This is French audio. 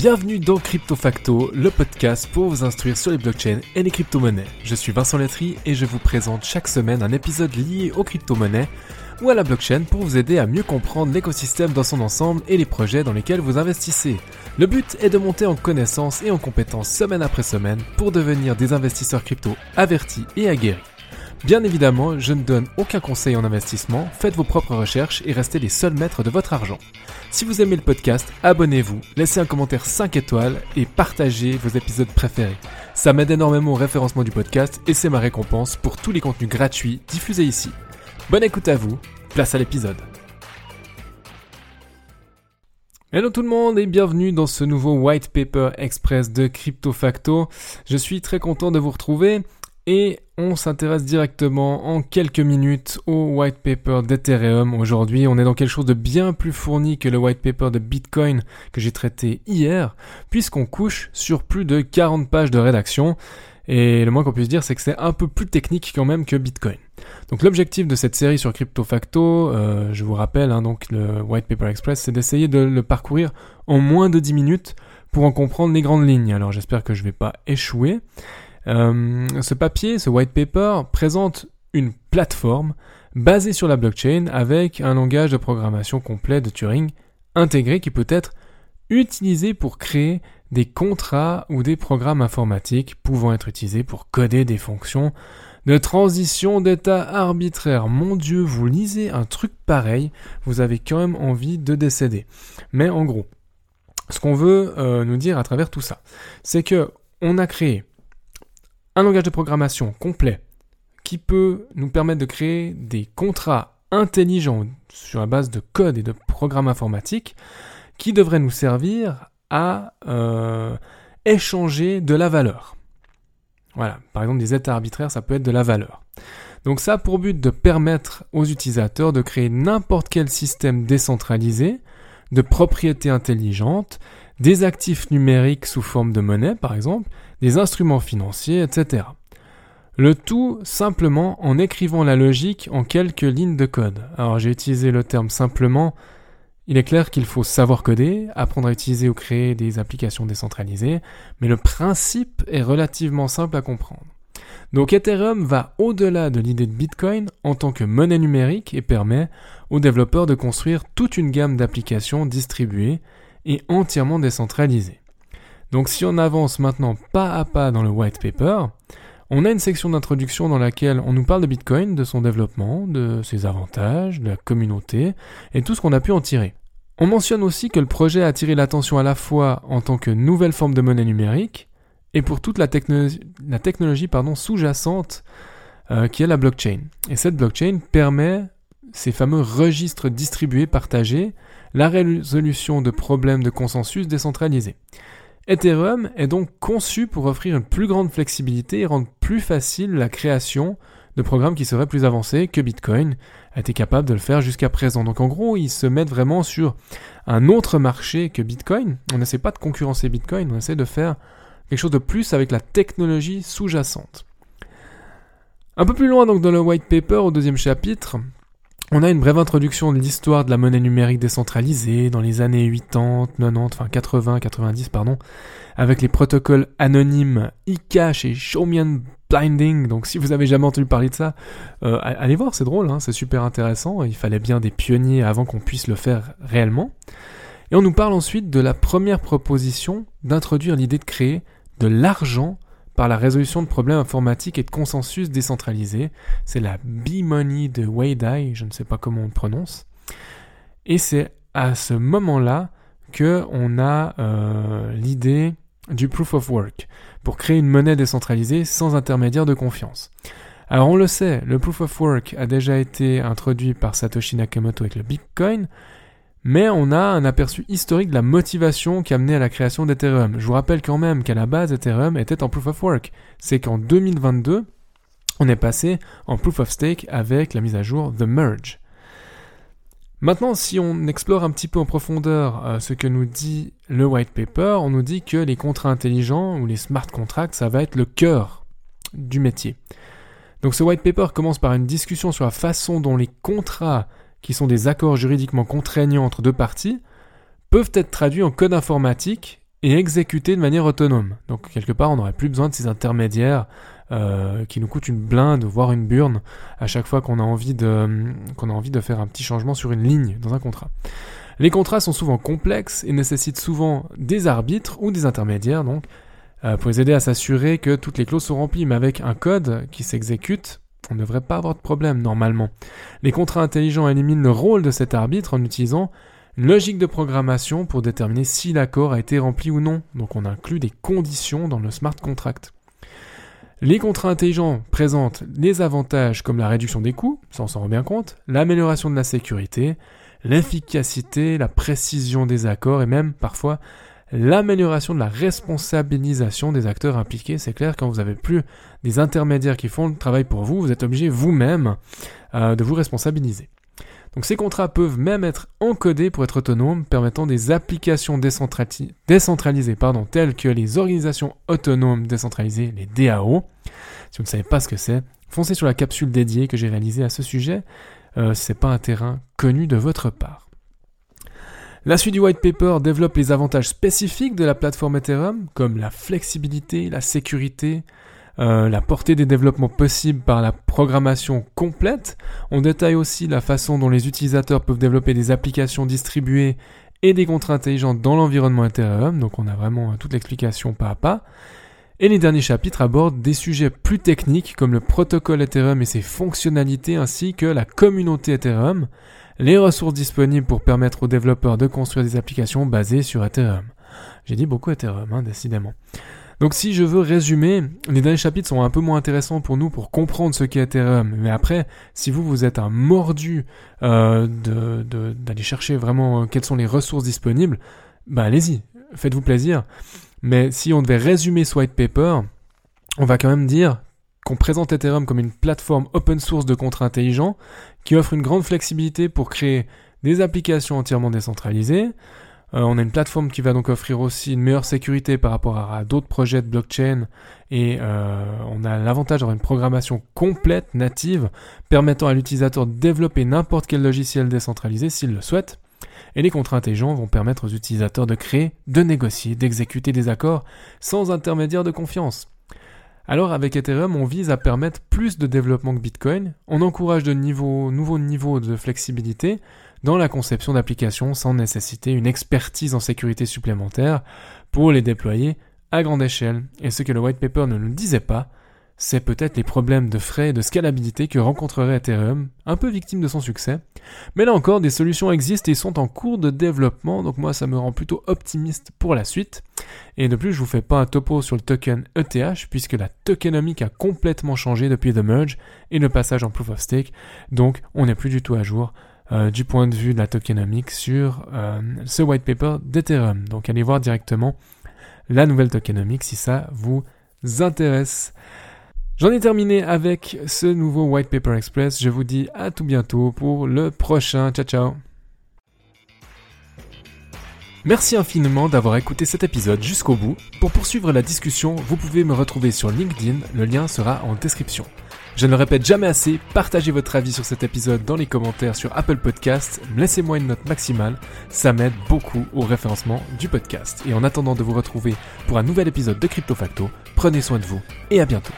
Bienvenue dans Crypto Facto, le podcast pour vous instruire sur les blockchains et les crypto-monnaies. Je suis Vincent Letry et je vous présente chaque semaine un épisode lié aux crypto-monnaies ou à la blockchain pour vous aider à mieux comprendre l'écosystème dans son ensemble et les projets dans lesquels vous investissez. Le but est de monter en connaissances et en compétences semaine après semaine pour devenir des investisseurs crypto avertis et aguerris. Bien évidemment, je ne donne aucun conseil en investissement, faites vos propres recherches et restez les seuls maîtres de votre argent. Si vous aimez le podcast, abonnez-vous, laissez un commentaire 5 étoiles et partagez vos épisodes préférés. Ça m'aide énormément au référencement du podcast et c'est ma récompense pour tous les contenus gratuits diffusés ici. Bonne écoute à vous, place à l'épisode. Hello tout le monde et bienvenue dans ce nouveau White Paper Express de Crypto Facto. Je suis très content de vous retrouver et on s'intéresse directement en quelques minutes au white paper d'Ethereum. Aujourd'hui, on est dans quelque chose de bien plus fourni que le white paper de Bitcoin que j'ai traité hier, puisqu'on couche sur plus de 40 pages de rédaction. Et le moins qu'on puisse dire, c'est que c'est un peu plus technique quand même que Bitcoin. Donc l'objectif de cette série sur Crypto Facto, euh, je vous rappelle, hein, donc le White Paper Express, c'est d'essayer de le parcourir en moins de 10 minutes pour en comprendre les grandes lignes. Alors j'espère que je ne vais pas échouer. Euh, ce papier, ce white paper, présente une plateforme basée sur la blockchain avec un langage de programmation complet de Turing intégré qui peut être utilisé pour créer des contrats ou des programmes informatiques pouvant être utilisés pour coder des fonctions de transition d'état arbitraire. Mon Dieu, vous lisez un truc pareil, vous avez quand même envie de décéder. Mais en gros, ce qu'on veut euh, nous dire à travers tout ça, c'est que on a créé un langage de programmation complet qui peut nous permettre de créer des contrats intelligents sur la base de code et de programmes informatiques qui devraient nous servir à euh, échanger de la valeur. Voilà, par exemple des états arbitraires, ça peut être de la valeur. Donc ça a pour but de permettre aux utilisateurs de créer n'importe quel système décentralisé de propriété intelligente, des actifs numériques sous forme de monnaie par exemple, des instruments financiers, etc. Le tout simplement en écrivant la logique en quelques lignes de code. Alors j'ai utilisé le terme simplement. Il est clair qu'il faut savoir coder, apprendre à utiliser ou créer des applications décentralisées, mais le principe est relativement simple à comprendre. Donc Ethereum va au-delà de l'idée de Bitcoin en tant que monnaie numérique et permet aux développeurs de construire toute une gamme d'applications distribuées et entièrement décentralisées. Donc si on avance maintenant pas à pas dans le white paper, on a une section d'introduction dans laquelle on nous parle de Bitcoin, de son développement, de ses avantages, de la communauté et tout ce qu'on a pu en tirer. On mentionne aussi que le projet a attiré l'attention à la fois en tant que nouvelle forme de monnaie numérique et pour toute la, technologie sous-jacente euh, qui est la blockchain. Et cette blockchain permet ces fameux registres distribués, partagés, la résolution de problèmes de consensus décentralisés. Ethereum est donc conçu pour offrir une plus grande flexibilité et rendre plus facile la création de programmes qui seraient plus avancés que Bitcoin a été capable de le faire jusqu'à présent. Donc en gros, ils se mettent vraiment sur un autre marché que Bitcoin. On n'essaie pas de concurrencer Bitcoin, on essaie de faire quelque chose de plus avec la technologie sous-jacente. Un peu plus loin donc dans le white paper au deuxième chapitre, on a une brève introduction de l'histoire de la monnaie numérique décentralisée dans les années 80, 90, enfin 80, 90, pardon, avec les protocoles anonymes eCash et Showmian Blinding. Donc si vous avez jamais entendu parler de ça, euh, allez voir, c'est drôle, hein, c'est super intéressant. Il fallait bien des pionniers avant qu'on puisse le faire réellement. Et on nous parle ensuite de la première proposition d'introduire l'idée de créer de l'argent par la résolution de problèmes informatiques et de consensus décentralisés. C'est la B-Money de Wei je ne sais pas comment on le prononce. Et c'est à ce moment-là que on a euh, l'idée du proof of work pour créer une monnaie décentralisée sans intermédiaire de confiance. Alors on le sait, le proof of work a déjà été introduit par Satoshi Nakamoto avec le Bitcoin, mais on a un aperçu historique de la motivation qui a mené à la création d'Ethereum. Je vous rappelle quand même qu'à la base, Ethereum était en proof of work. C'est qu'en 2022, on est passé en proof of stake avec la mise à jour The Merge. Maintenant, si on explore un petit peu en profondeur euh, ce que nous dit le white paper, on nous dit que les contrats intelligents ou les smart contracts, ça va être le cœur du métier. Donc ce white paper commence par une discussion sur la façon dont les contrats qui sont des accords juridiquement contraignants entre deux parties, peuvent être traduits en code informatique et exécuter de manière autonome. Donc quelque part, on n'aurait plus besoin de ces intermédiaires euh, qui nous coûtent une blinde, voire une burne, à chaque fois qu'on a envie de qu'on a envie de faire un petit changement sur une ligne dans un contrat. Les contrats sont souvent complexes et nécessitent souvent des arbitres ou des intermédiaires, donc euh, pour les aider à s'assurer que toutes les clauses sont remplies. Mais avec un code qui s'exécute, on ne devrait pas avoir de problème normalement. Les contrats intelligents éliminent le rôle de cet arbitre en utilisant une logique de programmation pour déterminer si l'accord a été rempli ou non. Donc on inclut des conditions dans le smart contract. Les contrats intelligents présentent les avantages comme la réduction des coûts, ça on s'en rend bien compte, l'amélioration de la sécurité, l'efficacité, la précision des accords et même parfois l'amélioration de la responsabilisation des acteurs impliqués. C'est clair, quand vous n'avez plus des intermédiaires qui font le travail pour vous, vous êtes obligé vous-même euh, de vous responsabiliser. Donc ces contrats peuvent même être encodés pour être autonomes, permettant des applications décentralisées pardon, telles que les organisations autonomes décentralisées, les DAO. Si vous ne savez pas ce que c'est, foncez sur la capsule dédiée que j'ai réalisée à ce sujet. Euh, c'est pas un terrain connu de votre part. La suite du white paper développe les avantages spécifiques de la plateforme Ethereum, comme la flexibilité, la sécurité, euh, la portée des développements possibles par la programmation complète. On détaille aussi la façon dont les utilisateurs peuvent développer des applications distribuées et des contrats intelligents dans l'environnement Ethereum. Donc on a vraiment euh, toute l'explication pas à pas. Et les derniers chapitres abordent des sujets plus techniques comme le protocole Ethereum et ses fonctionnalités ainsi que la communauté Ethereum les ressources disponibles pour permettre aux développeurs de construire des applications basées sur Ethereum. J'ai dit beaucoup Ethereum, hein, décidément. Donc si je veux résumer, les derniers chapitres sont un peu moins intéressants pour nous pour comprendre ce qu'est Ethereum. Mais après, si vous, vous êtes un mordu euh, d'aller chercher vraiment euh, quelles sont les ressources disponibles, bah allez-y, faites-vous plaisir. Mais si on devait résumer ce white paper, on va quand même dire qu'on présente Ethereum comme une plateforme open source de contrats intelligents qui offre une grande flexibilité pour créer des applications entièrement décentralisées. Euh, on a une plateforme qui va donc offrir aussi une meilleure sécurité par rapport à, d'autres projets de blockchain et euh, on a l'avantage d'avoir une programmation complète, native, permettant à l'utilisateur de développer n'importe quel logiciel décentralisé s'il le souhaite. Et les contrats intelligents vont permettre aux utilisateurs de créer, de négocier, d'exécuter des accords sans intermédiaire de confiance. Alors avec Ethereum, on vise à permettre plus de développement que Bitcoin, on encourage de nouveaux niveaux de flexibilité dans la conception d'applications sans nécessiter une expertise en sécurité supplémentaire pour les déployer à grande échelle. Et ce que le white paper ne nous disait pas, c'est peut-être les problèmes de frais et de scalabilité que rencontrerait Ethereum, un peu victime de son succès. Mais là encore, des solutions existent et sont en cours de développement, donc moi ça me rend plutôt optimiste pour la suite. Et de plus, je vous fais pas un topo sur le token ETH, puisque la tokenomique a complètement changé depuis The Merge et le passage en Proof of Stake, donc on n'est plus du tout à jour euh, du point de vue de la tokenomique sur euh, ce white paper d'Ethereum. Donc allez voir directement la nouvelle tokenomique si ça vous intéresse. J'en ai terminé avec ce nouveau White Paper Express. Je vous dis à tout bientôt pour le prochain. Ciao ciao Merci infiniment d'avoir écouté cet épisode jusqu'au bout. Pour poursuivre la discussion, vous pouvez me retrouver sur LinkedIn, le lien sera en description. Je ne le répète jamais assez, partagez votre avis sur cet épisode dans les commentaires sur Apple Podcasts, laissez-moi une note maximale, ça m'aide beaucoup au référencement du podcast. Et en attendant de vous retrouver pour un nouvel épisode de Crypto Facto, prenez soin de vous et à bientôt.